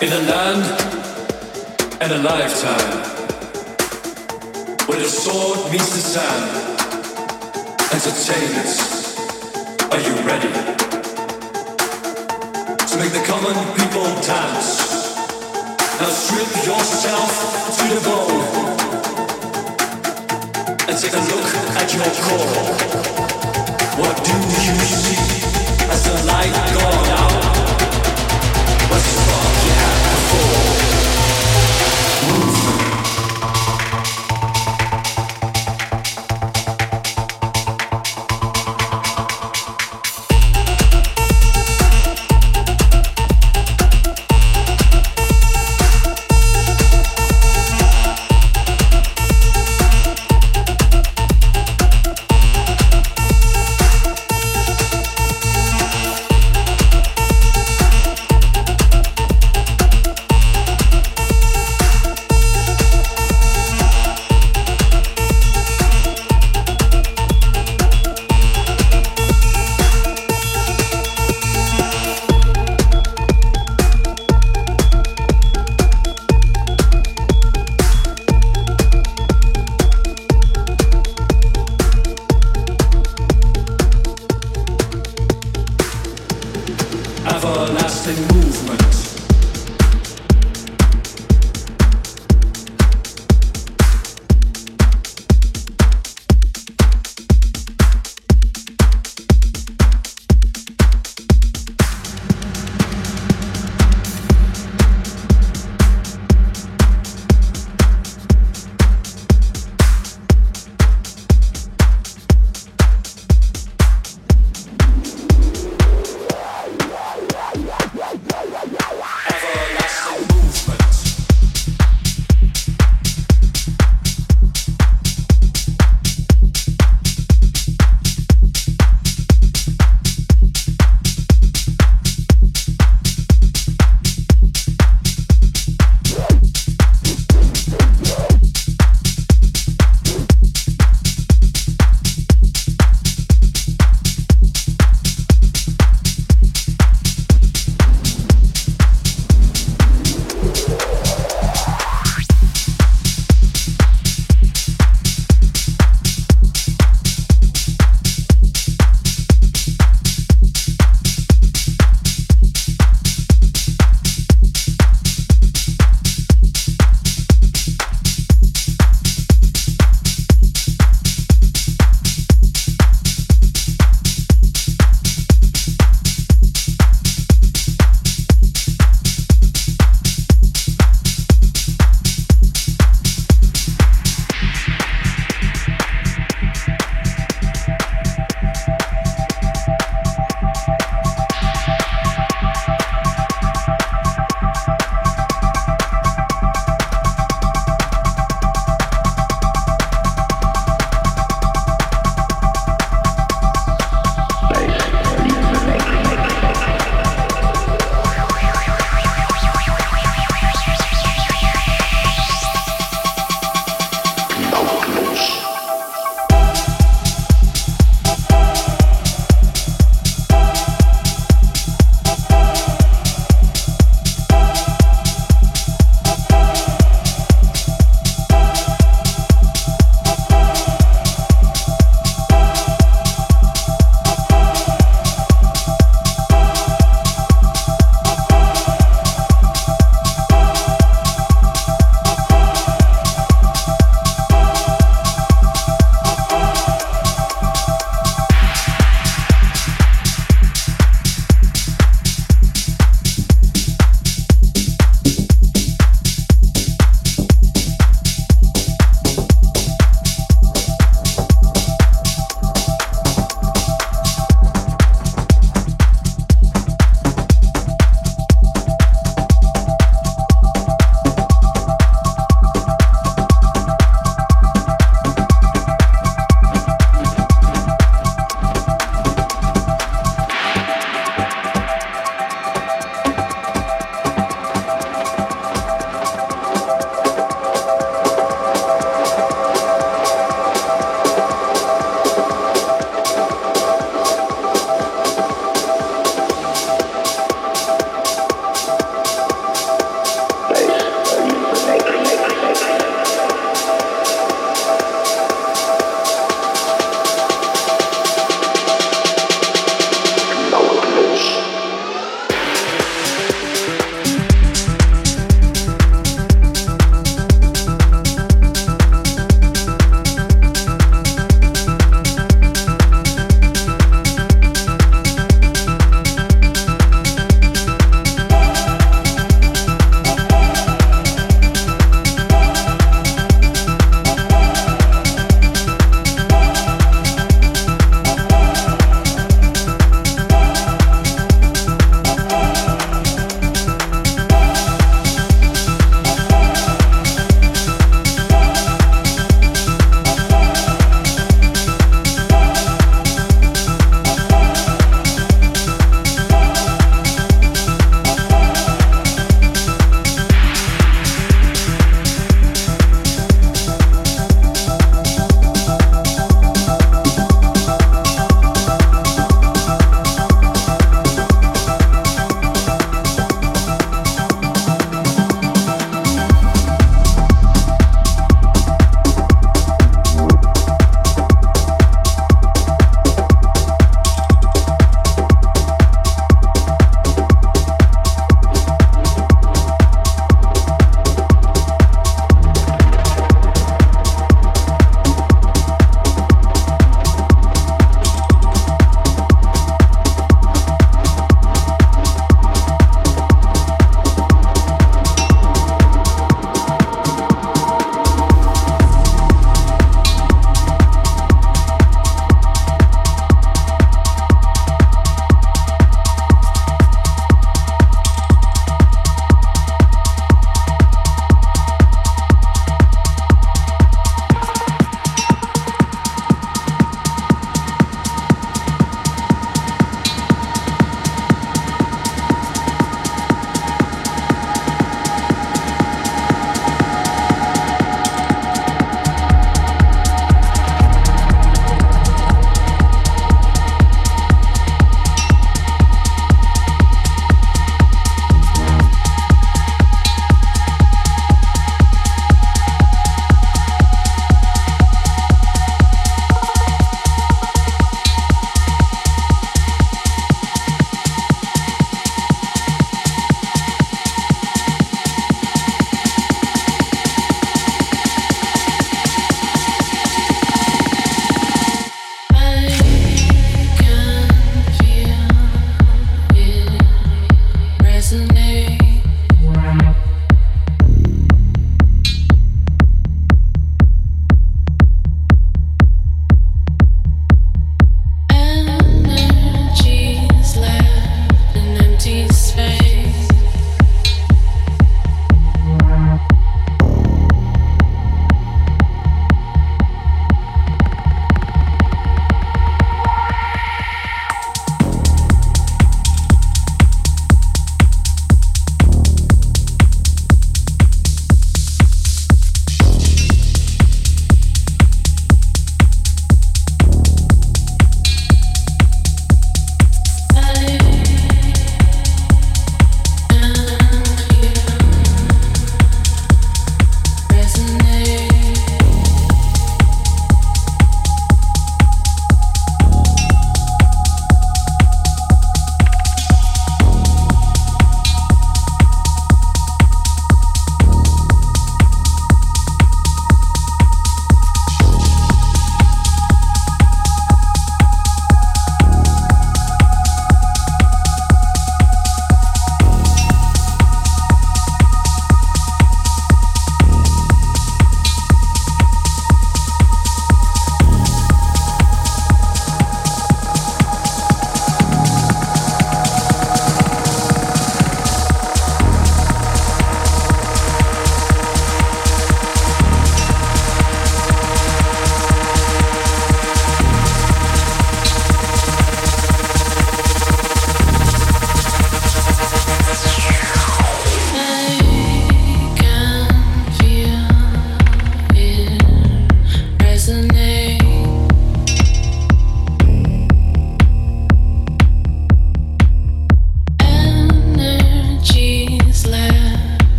In a land and a lifetime, where the sword meets the sand, entertainers, are you ready to make the common people dance? Now strip yourself to the bone and take a look at your core. What do you see as the light gone out? What's wrong?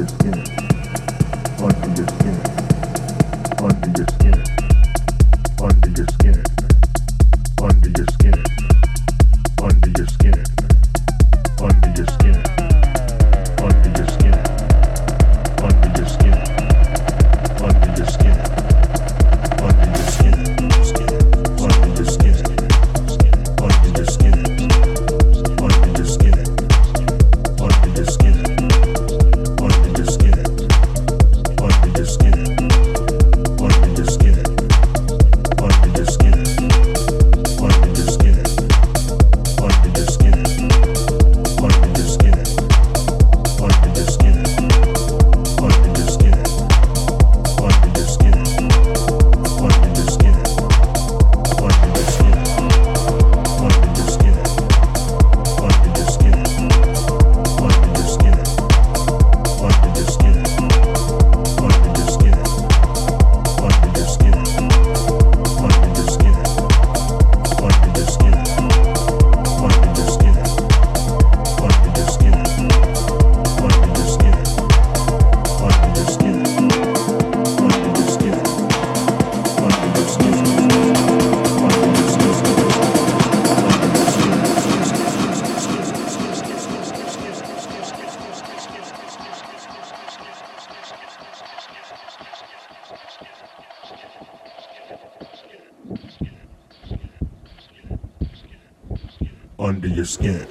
this energy. Skin,